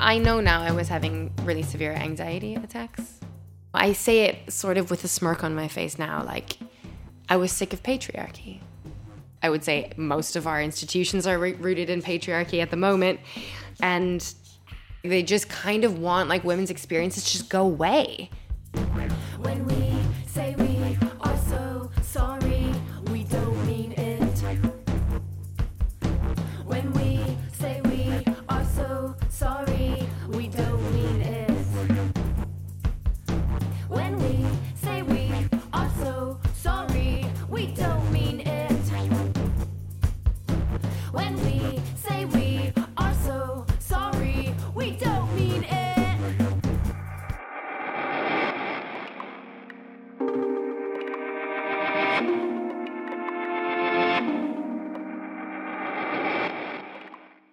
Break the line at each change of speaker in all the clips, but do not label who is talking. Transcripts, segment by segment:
I know now I was having really severe anxiety attacks. I say it sort of with a smirk on my face now, like I was sick of patriarchy. I would say most of our institutions are rooted in patriarchy at the moment, and they just kind of want like women's experiences to just go away.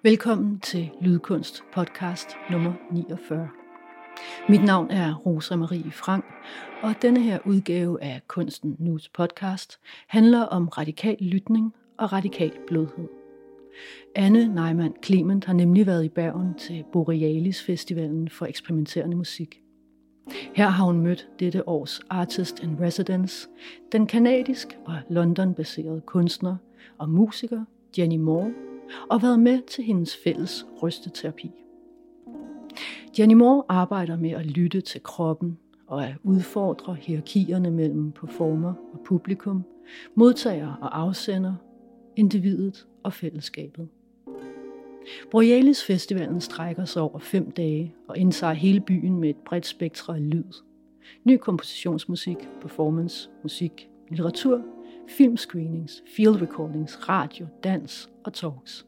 Velkommen til Lydkunst podcast nummer 49. Mit navn er Rosa Marie Frank, og denne her udgave af Kunsten Nus podcast handler om radikal lytning og radikal blødhed. Anne Neumann Clement har nemlig været i Bergen til Borealis Festivalen for eksperimenterende musik. Her har hun mødt dette års Artist in Residence, den kanadisk og London-baserede kunstner og musiker Jenny Moore, og været med til hendes fælles rysteterapi. Jenny Moore arbejder med at lytte til kroppen og at udfordre hierarkierne mellem performer og publikum, modtager og afsender, individet og fællesskabet. Borealis Festivalen strækker sig over fem dage og indtager hele byen med et bredt spektrum af lyd. Ny kompositionsmusik, performance, musik, litteratur, filmscreenings, field recordings, radio, dans og talks.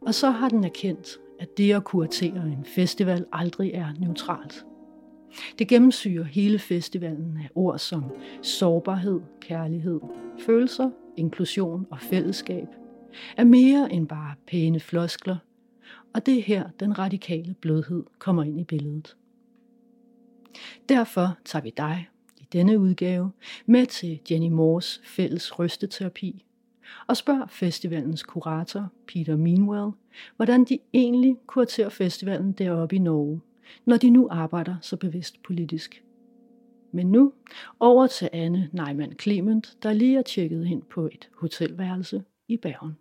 Og så har den erkendt, at det at kuratere en festival aldrig er neutralt. Det gennemsyrer hele festivalen af ord som sårbarhed, kærlighed, følelser, inklusion og fællesskab, er mere end bare pæne floskler, og det er her den radikale blødhed kommer ind i billedet. Derfor tager vi dig denne udgave med til Jenny Moores fælles rysteterapi og spørg festivalens kurator Peter Meanwell, hvordan de egentlig kuraterer festivalen deroppe i Norge, når de nu arbejder så bevidst politisk. Men nu over til Anne Neumann Clement, der lige er tjekket ind på et hotelværelse i Bergen.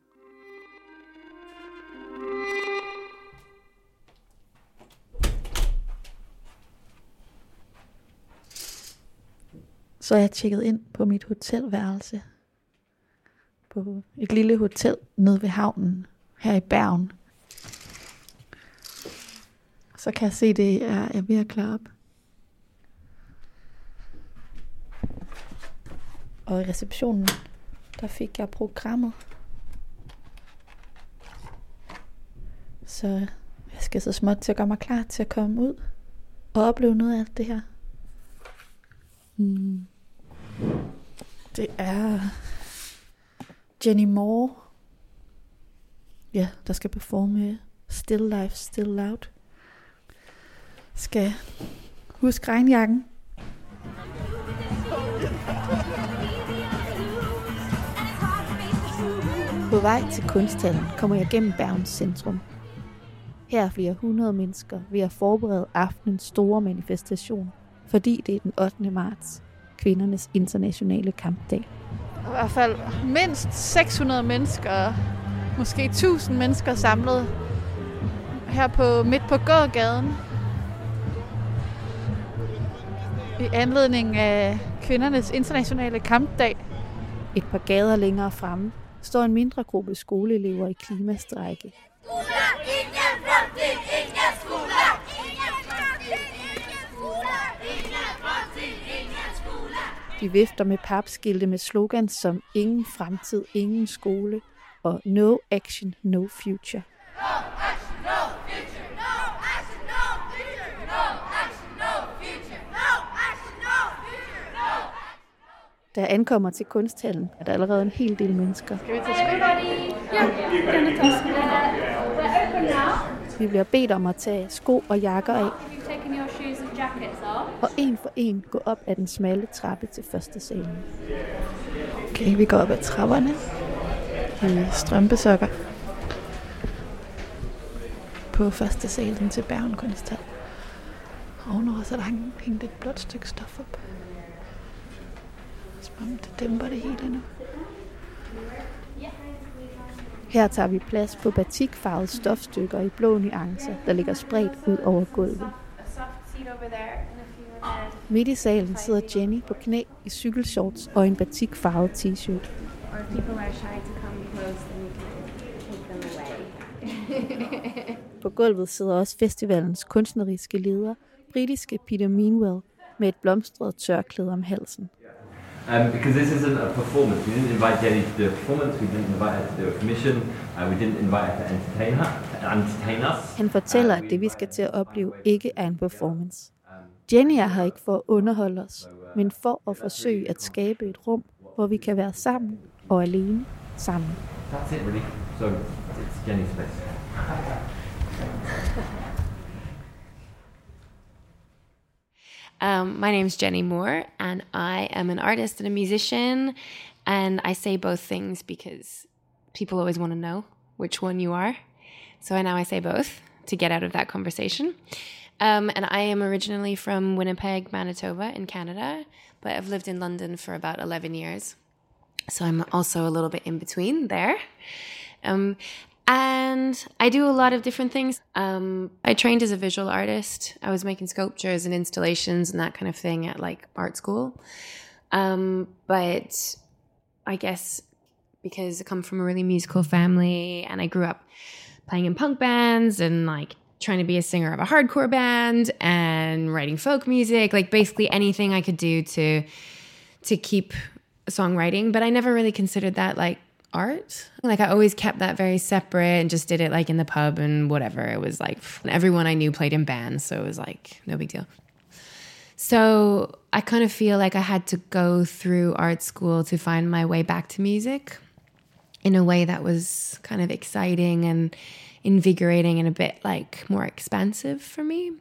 Så jeg tjekkede ind på mit hotelværelse. På et lille hotel nede ved havnen her i Bergen. Så kan jeg se, det er, jeg er ved at klare op. Og i receptionen, der fik jeg programmet. Så jeg skal så småt til at gøre mig klar til at komme ud og opleve noget af det her. Mm. Det er Jenny Moore, ja, der skal performe Still Life, Still Loud. Skal huske regnjakken. På vej til kunsthallen kommer jeg gennem Bergens centrum. Her er flere hundrede mennesker ved at forberede aftenens store manifestation, fordi det er den 8. marts, kvindernes internationale kampdag. I hvert fald mindst 600 mennesker, måske 1000 mennesker samlet her på midt på gågaden. I anledning af kvindernes internationale kampdag. Et par gader længere fremme står en mindre gruppe skoleelever i klimastrække. Ingen fremtid, ingen skola! Ingen fremtid, ingen skola! De vifter med papskilte med slogans som Ingen fremtid, ingen skole og No action, no future. No action, no future! No action, no future! No action, no future! No action, no future! No Da jeg ankommer til kunsthallen, er der allerede en hel del mennesker. Skal vi tage sko? Ja, den er Vi bliver bedt om at tage sko og jakker af. Og en for en gå op ad den smalle trappe til første salen. Okay, vi går op ad trapperne i strømpesokker. på første salen til Bergen Kunsthal. Ovenover så er der hængt et blåt stykke stof op. Som om det dæmper det hele nu. Her tager vi plads på batikfarvede stofstykker i blå nuancer, der ligger spredt ud over gulvet. Midt i salen sidder Jenny på knæ i cykelshorts og en batikfarvet t-shirt.
Or if people are shy to come close, then you can take them away.
På gulvet sidder også festivalens kunstneriske leder, britiske Peter Meanwell, med et blomstret tørklæde om halsen.
Um, because this isn't a performance. We didn't invite Jenny to do a performance. We didn't invite her to do a commission. Uh, we didn't invite her to entertain her, to entertain us.
Han fortæller, at det vi skal til at opleve ikke er en performance. Jenny er her ikke for at underholde os, men for at forsøge at skabe et rum, hvor vi kan være sammen og alene sammen.
That's it, really. So it's Jenny's space.
Um, my name's Jenny Moore, and I am an artist and a musician. And I say both things because people always want to know which one you are. So now I say both to get out of that conversation. Um, and I am originally from Winnipeg, Manitoba, in Canada, but I've lived in London for about 11 years. So I'm also a little bit in between there. Um, and I do a lot of different things. Um, I trained as a visual artist. I was making sculptures and installations and that kind of thing at like art school. Um, but I guess because I come from a really musical family and I grew up playing in punk bands and like trying to be a singer of a hardcore band and writing folk music, like basically anything I could do to to keep songwriting, but I never really considered that like art. Like I always kept that very separate and just did it like in the pub and whatever. It was like everyone I knew played in bands, so it was like no big deal. So I kind of feel like I had to go through art school to find my way back to music in a way that was kind of exciting and invigorating and a bit like more expansive for me.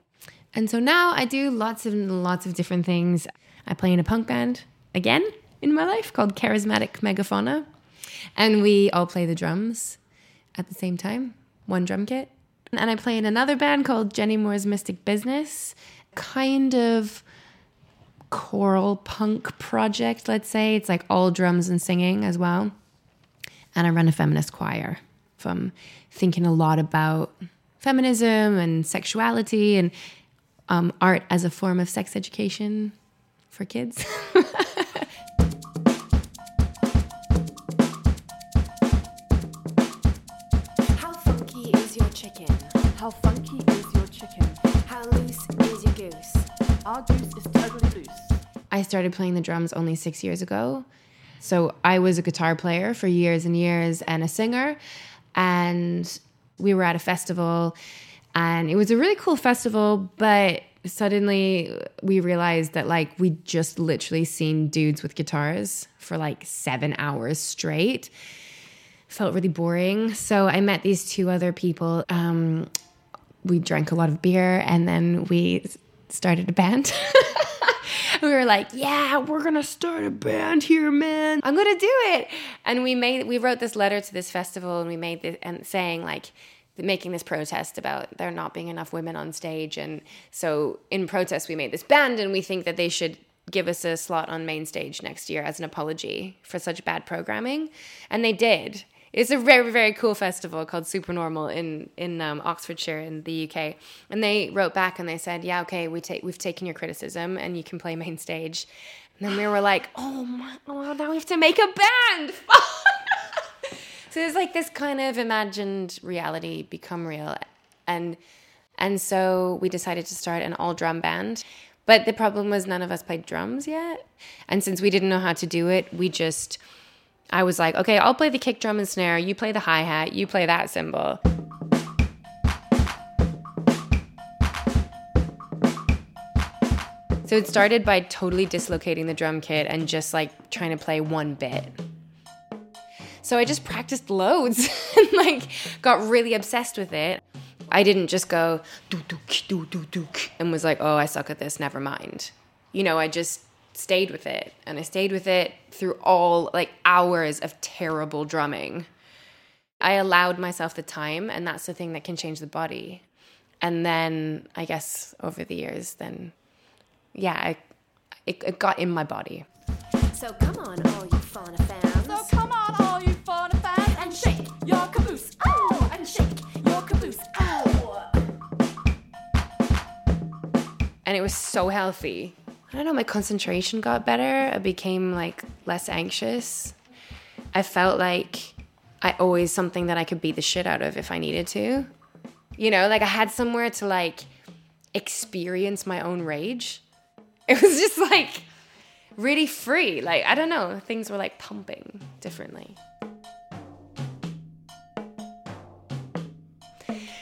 And so now I do lots of lots of different things. I play in a punk band again in my life called Charismatic Megafauna. And we all play the drums at the same time, one drum kit. And I play in another band called Jenny Moore's Mystic Business, kind of choral punk project, let's say. It's like all drums and singing as well. And I run a feminist choir from thinking a lot about feminism and sexuality and um, art as a form of sex education for kids.
How funky is your chicken?
How funky is your chicken?
How loose is your goose?
Our goose is totally loose.
I started playing the drums only six years ago. So I was a guitar player for years and years and a singer. And we were at a festival and it was a really cool festival, but suddenly we realized that like we just literally seen dudes with guitars for like seven hours straight. Felt really boring. So I met these two other people. Um, we drank a lot of beer and then we started a band. we were like, yeah, we're gonna start a band here, man. I'm gonna do it. And we made we wrote this letter to this festival and we made this and saying like making this protest about there not being enough women on stage. And so in protest we made this band and we think that they should give us a slot on main stage next year as an apology for such bad programming. And they did. It's a very very cool festival called Supernormal in in um, Oxfordshire in the UK, and they wrote back and they said, "Yeah, okay, we take we've taken your criticism and you can play main stage." And then we were like, "Oh my, oh, now we have to make a band." so it's like this kind of imagined reality become real, and and so we decided to start an all drum band. But the problem was none of us played drums yet, and since we didn't know how to do it, we just I was like, okay, I'll play the kick drum and snare. You play the hi hat. You play that cymbal. So it started by totally dislocating the drum kit and just like trying to play one bit. So I just practiced loads and like got really obsessed with it. I didn't just go do do do do and was like, oh, I suck at this. Never mind. You know, I just stayed with it and I stayed with it through all like hours of terrible drumming. I allowed myself the time and that's the thing that can change the body. And then I guess over the years, then yeah, I, it, it got in my body.
So come on, all you fauna fans.
So come on, all you fauna fans, and shake your caboose. Oh, and shake your caboose. Oh.
and it was so healthy. I don't know, my concentration got better. I became like less anxious. I felt like I always something that I could beat the shit out of if I needed to. You know, like I had somewhere to like experience my own rage. It was just like really free. Like, I don't know, things were like pumping differently.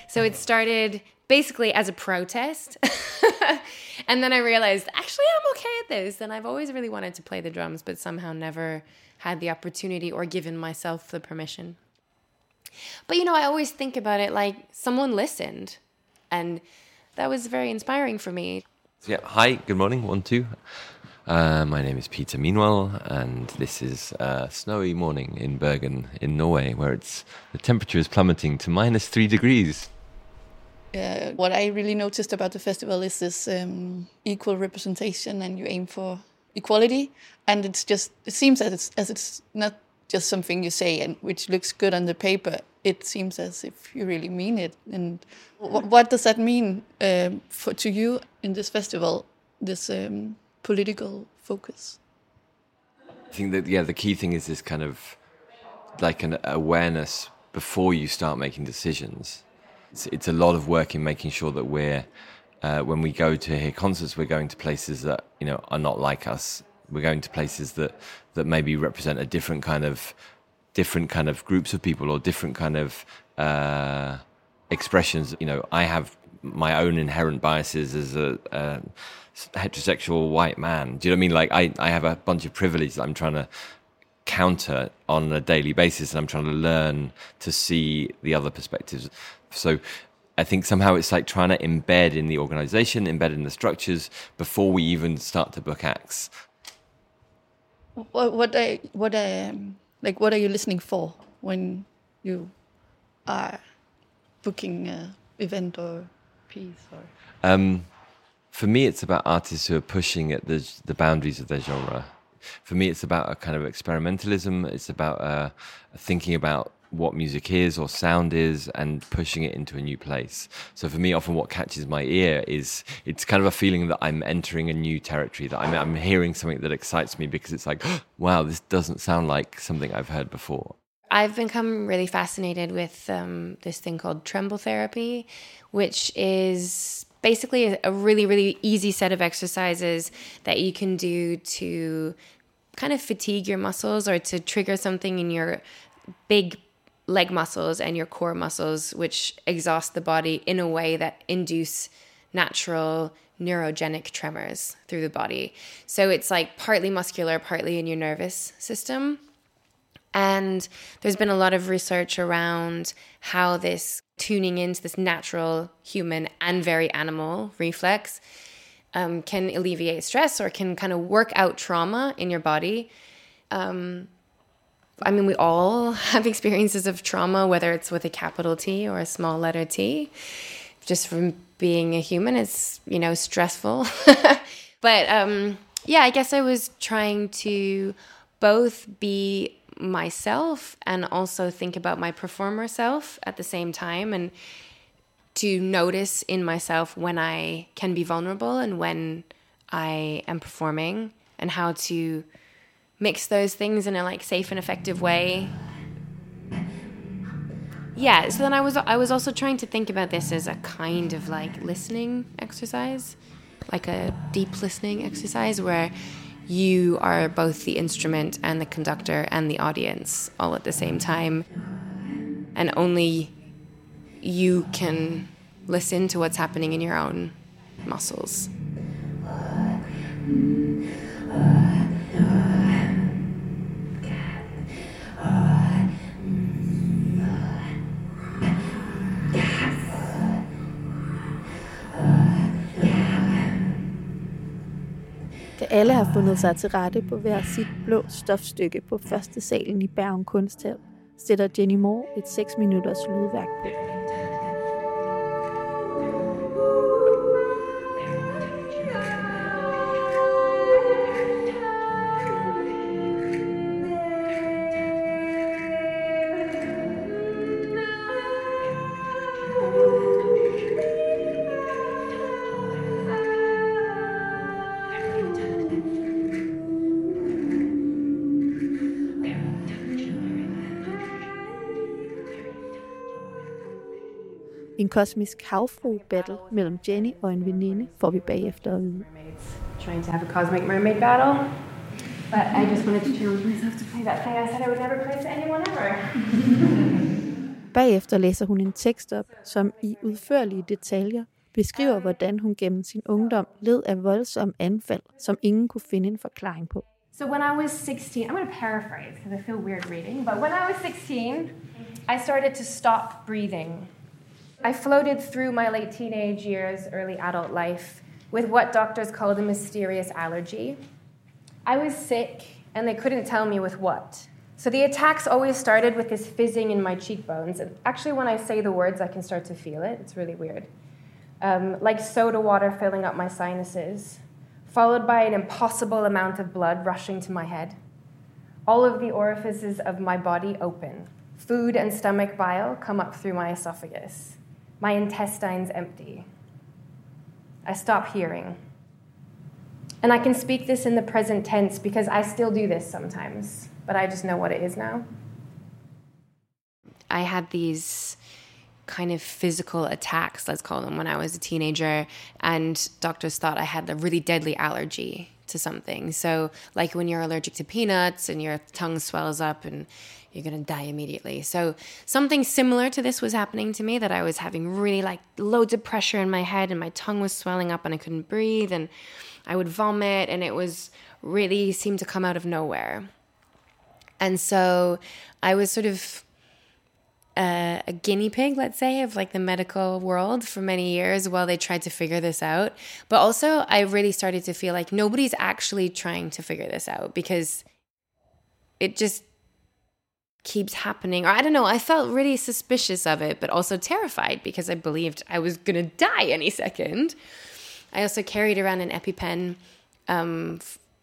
So it started basically as a protest. and then I realized, actually, I'm okay at this. And I've always really wanted to play the drums, but somehow never had the opportunity or given myself the permission. But you know, I always think about it like someone listened. And that was very inspiring for me.
Yeah. Hi. Good morning. One, two. Uh, my name is Peter Meanwell, and this is a snowy morning in Bergen, in Norway, where it's the temperature is plummeting to minus three degrees.
Uh, what I really noticed about the festival is this um, equal representation, and you aim for equality. And it's just it seems as it's as it's not just something you say and which looks good on the paper. It seems as if you really mean it. And wh- what does that mean um, for to you in this festival? This um, political focus.
I think that yeah, the key thing is this kind of like an awareness before you start making decisions. It's, it's a lot of work in making sure that we're uh, when we go to hear concerts, we're going to places that you know are not like us. We're going to places that that maybe represent a different kind of different kind of groups of people or different kind of uh, expressions. You know, I have my own inherent biases as a, a heterosexual white man. Do you know what I mean? Like I, I have a bunch of privilege that I'm trying to counter on a daily basis and I'm trying to learn to see the other perspectives. So I think somehow it's like trying to embed in the organization, embed in the structures before we even start to book acts.
What what are, what um, like what are you listening for when you are booking a event or piece or
Um, for me, it's about artists who are pushing at the the boundaries of their genre. For me, it's about a kind of experimentalism. It's about uh, thinking about what music is or sound is and pushing it into a new place. So for me, often what catches my ear is it's kind of a feeling that I'm entering a new territory. That I'm, I'm hearing something that excites me because it's like, wow, this doesn't sound like something I've heard before.
I've become really fascinated with um, this thing called tremble therapy, which is basically a, really, really easy set of exercises that you can do to kind of fatigue your muscles or to trigger something in your big leg muscles and your core muscles, which exhaust the body in a way that induce natural neurogenic tremors through the body. So it's like partly muscular, partly in your nervous system. And there's been a lot of research around how this tuning into this natural human and very animal reflex um, can alleviate stress or can kind of work out trauma in your body. Um, I mean, we all have experiences of trauma, whether it's with a capital T or a small letter T. Just from being a human, it's, you know, stressful. but um, yeah, I guess I was trying to both be myself and also think about my performer self at the same time and to notice in myself when I can be vulnerable and when I am performing and how to mix those things in a like safe and effective way. Yeah, so then I was I was also trying to think about this as a kind of like listening exercise, like a deep listening exercise where you are both the instrument and the conductor and the audience all at the same time. And only you can listen to what's happening in your own muscles.
Alle har fundet sig til rette på hver sit blå stofstykke på første salen i Bergen Kunsthal, sætter Jenny Moore et 6 minutters lydværk på. En kosmisk havfru-battle mellem Jenny og en veninde får vi bagefter at vide.
Trying to have a cosmic mermaid battle. But I just wanted to challenge myself to play that thing I said I would never play to anyone ever.
Bagefter læser hun en tekst op, som i udførlige detaljer beskriver, hvordan hun gennem sin ungdom led af voldsomme anfald, som ingen kunne finde en forklaring på.
So when I was 16, I'm going to paraphrase because I feel weird reading, but when I was 16, I started to stop breathing. I floated through my late teenage years, early adult life with what doctors called a mysterious allergy. I was sick, and they couldn't tell me with what. So the attacks always started with this fizzing in my cheekbones. And actually, when I say the words, I can start to feel it. It's really weird. Um, like soda water filling up my sinuses, followed by an impossible amount of blood rushing to my head. All of the orifices of my body open. Food and stomach bile come up through my esophagus. My intestines empty. I stop hearing. And I can speak this in the present tense because I still do this sometimes, but I just know what it is now. I had these kind of physical attacks, let's call them, when I was a teenager, and doctors thought I had a really deadly allergy to something. So, like when you're allergic to peanuts and your tongue swells up and you're going to die immediately. So, something similar to this was happening to me that I was having really like loads of pressure in my head and my tongue was swelling up and I couldn't breathe and I would vomit and it was really seemed to come out of nowhere. And so, I was sort of a, a guinea pig, let's say, of like the medical world for many years while they tried to figure this out. But also, I really started to feel like nobody's actually trying to figure this out because it just keeps happening. Or I don't know, I felt really suspicious of it, but also terrified because I believed I was going to die any second. I also carried around an EpiPen um,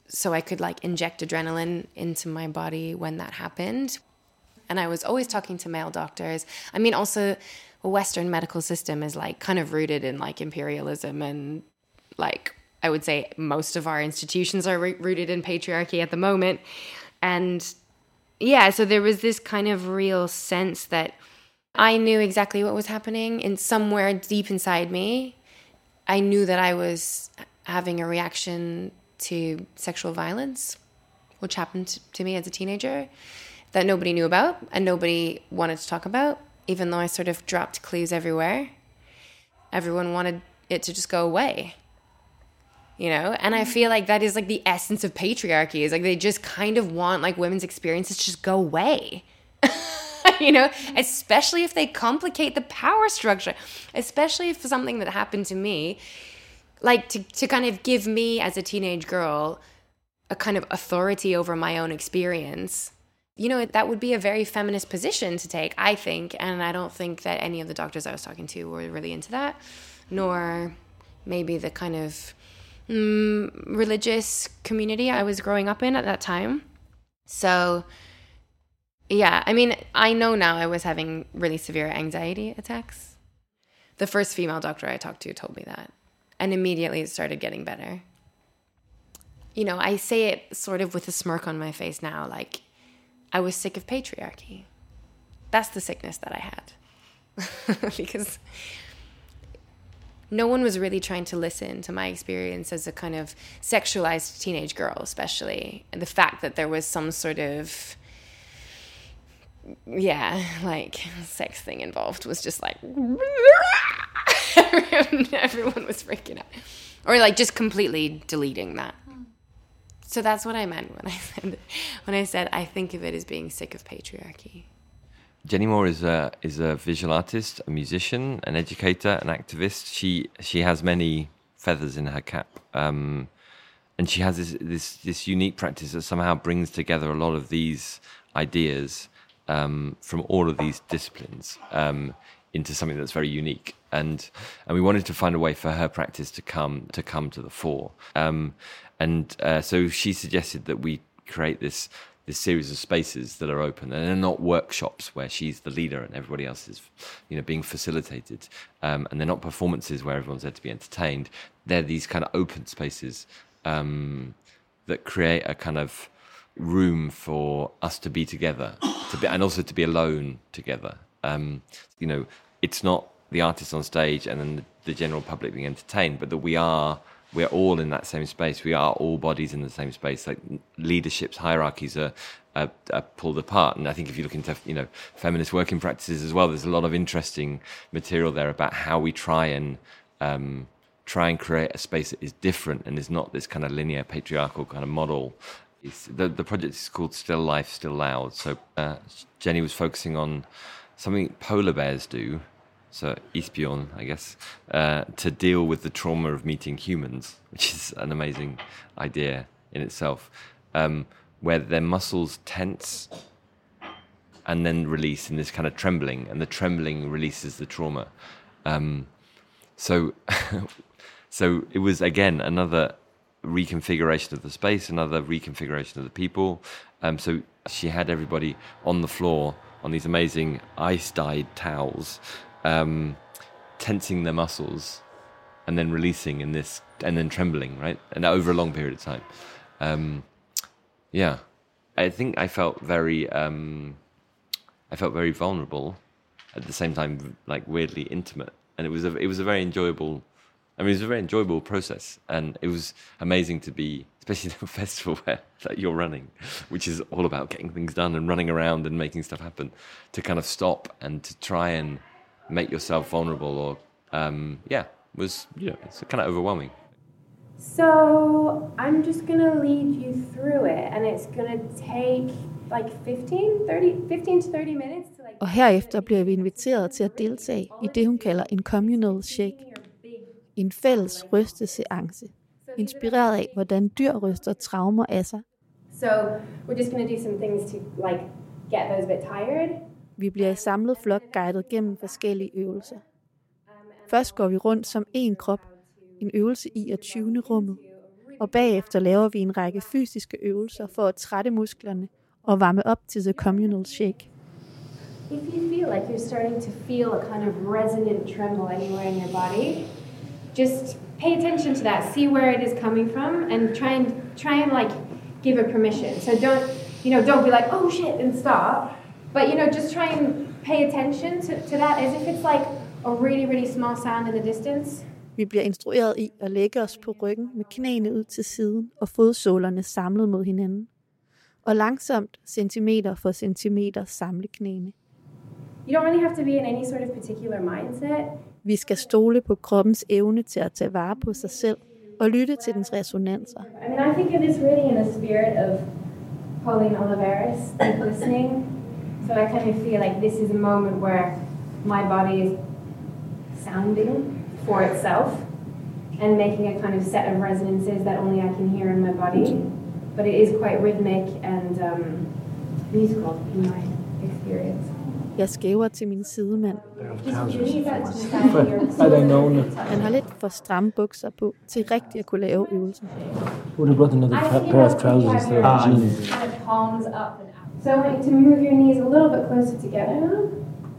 so I could like inject adrenaline into my body when that happened. And I was always talking to male doctors. I mean, also, the Western medical system is like kind of rooted in like imperialism and like I would say most of our institutions are re- rooted in patriarchy at the moment. And yeah, so there was this kind of real sense that I knew exactly what was happening and somewhere deep inside me. I knew that I was having a reaction to sexual violence, which happened to me as a teenager that nobody knew about and nobody wanted to talk about, even though I sort of dropped clues everywhere. Everyone wanted it to just go away. You know, and I feel like that is like the essence of patriarchy is like they just kind of want like women's experiences to just go away. you know, especially if they complicate the power structure, especially if something that happened to me, like to, to kind of give me as a teenage girl a kind of authority over my own experience you know, that would be a very feminist position to take, I think. And I don't think that any of the doctors I was talking to were really into that, nor maybe the kind of mm, religious community I was growing up in at that time. So, yeah, I mean, I know now I was having really severe anxiety attacks. The first female doctor I talked to told me that. And immediately it started getting better. You know, I say it sort of with a smirk on my face now, like, I was sick of patriarchy. That's the sickness that I had. because no one was really trying to listen to my experience as a kind of sexualized teenage girl, especially. And the fact that there was some sort of, yeah, like sex thing involved was just like, everyone, was freaking out. Or like just completely deleting that. So that's what I meant when I said when I said I think of it as being sick of patriarchy.
Jenny Moore is a is a visual artist, a musician, an educator, an activist. She she has many feathers in her cap, um, and she has this, this this unique practice that somehow brings together a lot of these ideas um, from all of these disciplines um, into something that's very unique. And and we wanted to find a way for her practice to come to come to the fore. Um, and uh, so she suggested that we create this this series of spaces that are open and they're not workshops where she's the leader and everybody else is you know being facilitated um, and they're not performances where everyone's there to be entertained. They're these kind of open spaces um, that create a kind of room for us to be together to be, and also to be alone together. Um, you know it's not the artists on stage and then the, the general public being entertained, but that we are we're all in that same space. We are all bodies in the same space. Like leaderships, hierarchies are, are, are pulled apart. And I think if you look into you know feminist working practices as well, there's a lot of interesting material there about how we try and um, try and create a space that is different and is not this kind of linear patriarchal kind of model. It's, the the project is called Still Life, Still Loud. So uh, Jenny was focusing on something polar bears do, so Isbjorn, I guess, uh, to deal with the trauma of meeting humans, which is an amazing idea in itself, um, where their muscles tense and then release in this kind of trembling, and the trembling releases the trauma. Um, so, so it was again another reconfiguration of the space, another reconfiguration of the people. Um, so she had everybody on the floor on these amazing ice-dyed towels, um, tensing their muscles, and then releasing in this, and then trembling, right, and over a long period of time. Um, yeah, I think I felt very, um, I felt very vulnerable, at the same time, like weirdly intimate, and it was a, it was a very enjoyable. I mean, it was a very enjoyable process, and it was amazing to be, especially a festival where that you're running, which is all about getting things done and running around and making stuff happen. To kind of stop and to try and make yourself vulnerable, or um, yeah, was you know, it's kind of overwhelming.
So I'm just gonna lead you through it, and it's gonna take like 15, 30, 15 to 30 minutes to like.
Og herefter bliver vi inviteret til at deltage i det, hun kalder en communal shake. En fælles rysteseance, inspireret af, hvordan dyr ryster traumer af sig.
So we're just gonna do some things to like get those a bit tired.
Vi bliver i samlet flok guidet gennem forskellige øvelser. Først går vi rundt som en krop, en øvelse i at tyvne rummet, og bagefter laver vi en række fysiske øvelser for at trætte musklerne og varme op til the communal shake.
If you feel like you're starting to feel a kind of resonant tremble anywhere in your body, just pay attention to that. See where it is coming from, and try and try and like give it permission. So don't you know don't be like oh shit and stop, but you know just try and pay attention to, to that as if it's like a really really small sound in the distance.
Vi bliver instrueret i at lægge os på ryggen med knæene ud til siden og fodsålerne samlet mod hinanden. Og langsomt, centimeter for centimeter, samle knæene.
You don't really have to be in any sort of particular mindset.
Vi skal stole på kroppens evne til at tage vare på sig selv og lytte til dens resonanser.
I mean, I think it is really in the spirit of Pauline Oliveris, listening. So I kind of feel like this is a moment where my body is sounding for itself and making a kind of set of resonances that only I can hear in my body. But it is quite rhythmic and um, musical in my experience.
Jeg skæver til min sidemand.
Just leave that to the side of
I don't know.
Han har lidt for stramme bukser på til rigtigt at kunne lave øvelsen.
Would have brought another
I
tra-
think
pair of
you
trousers
have So I want you to move your knees a little bit closer together now.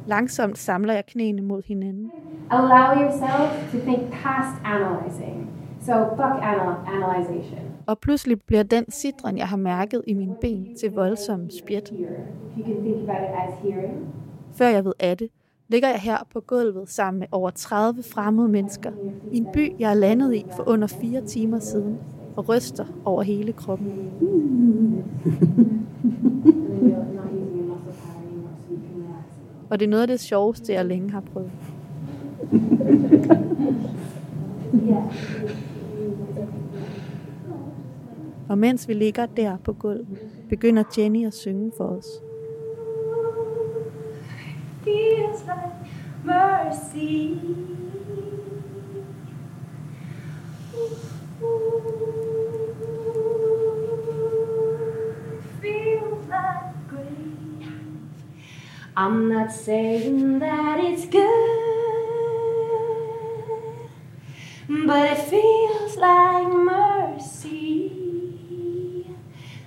Langsomt samler jeg knæene mod hinanden.
Allow yourself to think past analyzing. So fuck anal- analyzation.
Og pludselig bliver den sidren, jeg har mærket i mine ben, til voldsom spjæt. Før jeg ved af det, ligger jeg her på gulvet sammen med over 30 fremmede mennesker i en by, jeg er landet i for under fire timer siden og ryster over hele kroppen. Og det er noget af det sjoveste, jeg længe har prøvet. Og mens vi ligger der på gulvet, begynder Jenny at synge for os.
Feels like mercy. I'm not saying that it's good, but it feels like mercy.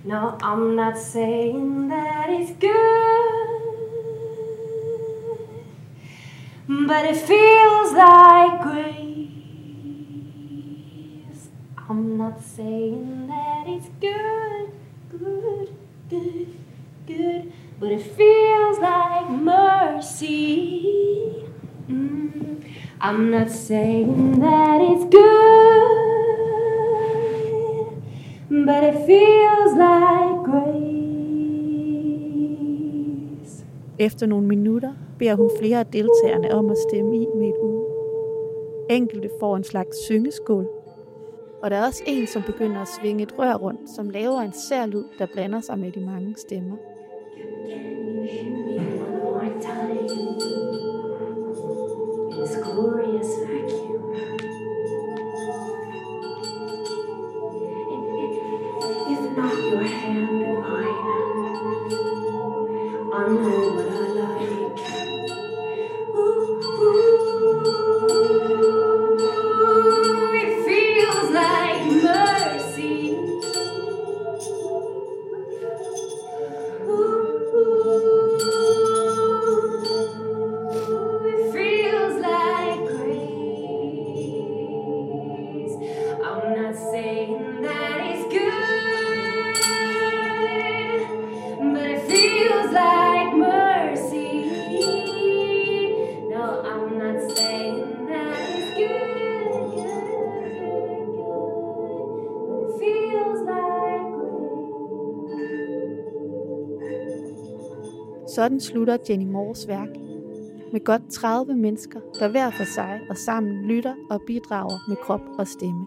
No, I'm not saying that it's good, but it feels like grace. I'm not saying that it's good, good, good, good, but it feels like mercy. Mm. I'm not saying that it's good, but it feels like grace.
Efter nogle minutter beder hun flere af deltagerne om at stemme i med et uge. Enkelte får en slags syngeskål. Og der er også en, som begynder at svinge et rør rundt, som laver en særlyd, der blander sig med de mange stemmer.
Yeah.
Sådan slutter Jenny Moores værk. Med godt 30 mennesker, der hver for sig og sammen lytter og bidrager med krop og stemme.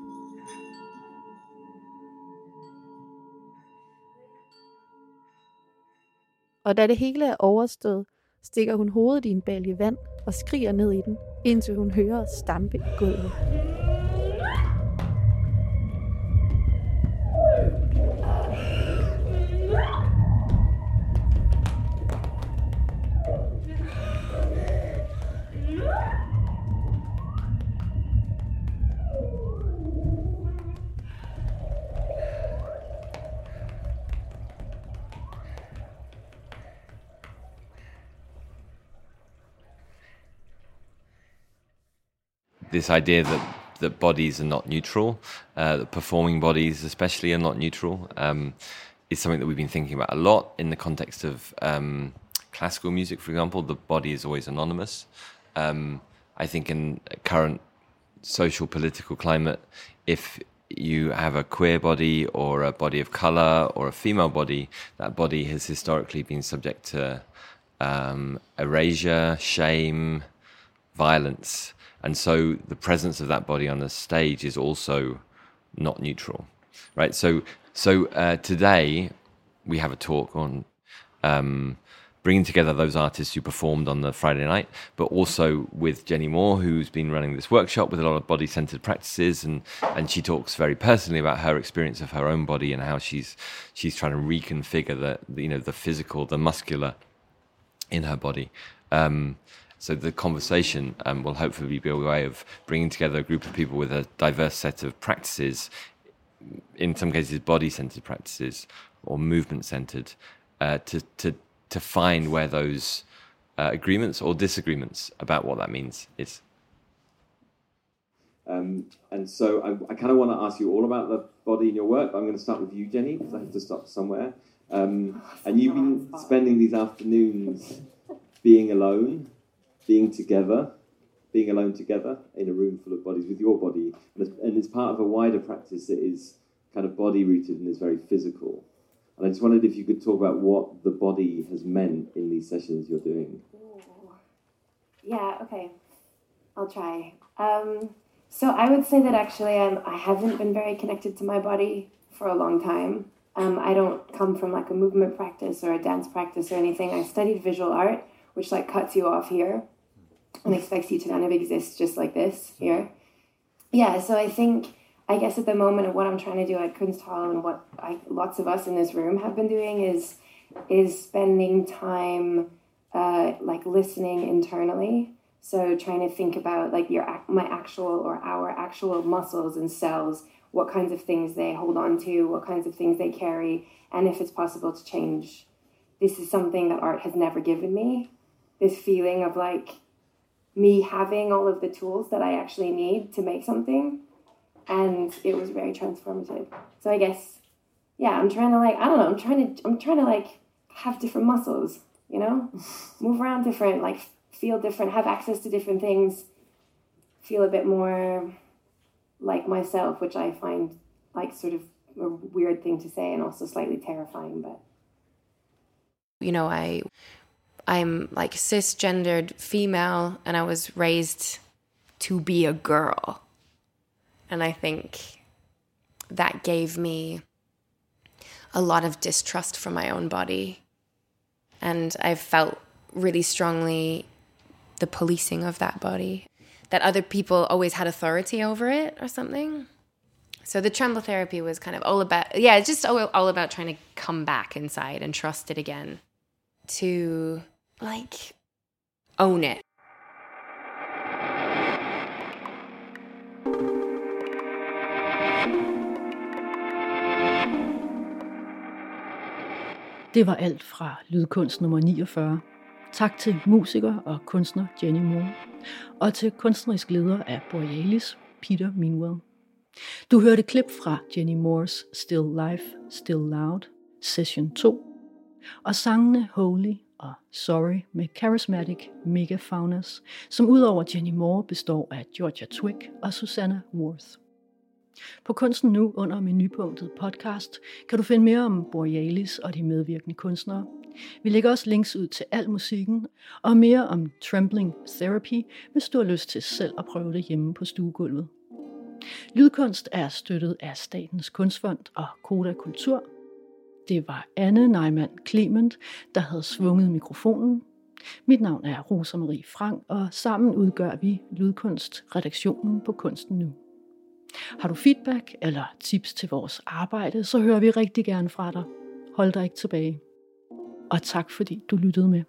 Og da det hele er overstået, stikker hun hovedet i en balje vand og skriger ned i den, indtil hun hører stampe i gulvet.
This idea that that bodies are not neutral, uh, that performing bodies especially are not neutral, um, is something that we've been thinking about a lot in the context of um, classical music, for example. The body is always anonymous. Um, I think in current social political climate, if you have a queer body or a body of color or a female body, that body has historically been subject to um, erasure, shame, violence. And so the presence of that body on the stage is also not neutral, right? So, so uh, today we have a talk on um, bringing together those artists who performed on the Friday night, but also with Jenny Moore, who's been running this workshop with a lot of body-centered practices, and and she talks very personally about her experience of her own body and how she's she's trying to reconfigure the you know the physical, the muscular in her body. Um, so the conversation um, will hopefully be a way of bringing together a group of people with a diverse set of practices, in some cases body-centered practices or movement-centered, uh, to to to find where those uh, agreements or disagreements about what that means is.
Um, and so I, I kind of want to ask you all about the body in your work. I'm going to start with you, Jenny, because I have to start somewhere. Um, and you've been spending these afternoons being alone, being together, being alone together in a room full of bodies with your body. And it's, and it's part of a wider practice that is kind of body rooted and is very physical. And I just wondered if you could talk about what the body has meant in these sessions you're doing.
Yeah, okay. I'll try. Um, so I would say that actually um, I haven't been very connected to my body for a long time. Um, I don't come from like a movement practice or a dance practice or anything. I studied visual art, which like cuts you off here and expects you to kind of exist just like this here. Yeah, so I think I guess at the moment of what I'm trying to do at Kunsthal and what I, lots of us in this room have been doing is is spending time uh, like listening internally. So trying to think about like your my actual or our actual muscles and cells, what kinds of things they hold on to, what kinds of things they carry, and if it's possible to change. This is something that art has never given me. This feeling of like me having all of the tools that I actually need to make something and it was very transformative. So I guess, yeah, I'm trying to like I don't know, I'm trying to I'm trying to like have different muscles, you know, move around different, like feel different, have access to different things,
feel a bit more like myself, which I find like sort of a weird thing to say and also slightly terrifying. But
you know, I I'm like cisgendered female and I was raised to be a girl. And I think that gave me a lot of distrust for my own body. And I felt really strongly the policing of that body, that other people always had authority over it or something. So the tremble therapy was kind of all about, yeah, it's just all, all about trying to come back inside and trust it again to like own it.
Det var alt fra Lydkunst nummer 49. Tak til musiker og kunstner Jenny Moore, og til kunstnerisk leder af Borealis, Peter Meanwell. Du hørte klip fra Jenny Moores Still Life, Still Loud, Session 2, og sangene Holy og Sorry med Charismatic Megafaunas, som udover Jenny Moore består af Georgia Twig og Susanna Worth. På Kunsten Nu under menupunktet podcast kan du finde mere om Borealis og de medvirkende kunstnere. Vi lægger også links ud til al musikken og mere om Trembling Therapy, hvis du har lyst til selv at prøve det hjemme på stuegulvet. Lydkunst er støttet af Statens Kunstfond og Koda Kultur. Det var Anne Neumann Clement, der havde svunget mikrofonen. Mit navn er Rosa Marie Frank, og sammen udgør vi Lydkunst-redaktionen på Kunsten Nu. Har du feedback eller tips til vores arbejde, så hører vi rigtig gerne fra dig. Hold dig ikke tilbage. Og tak fordi du lyttede med.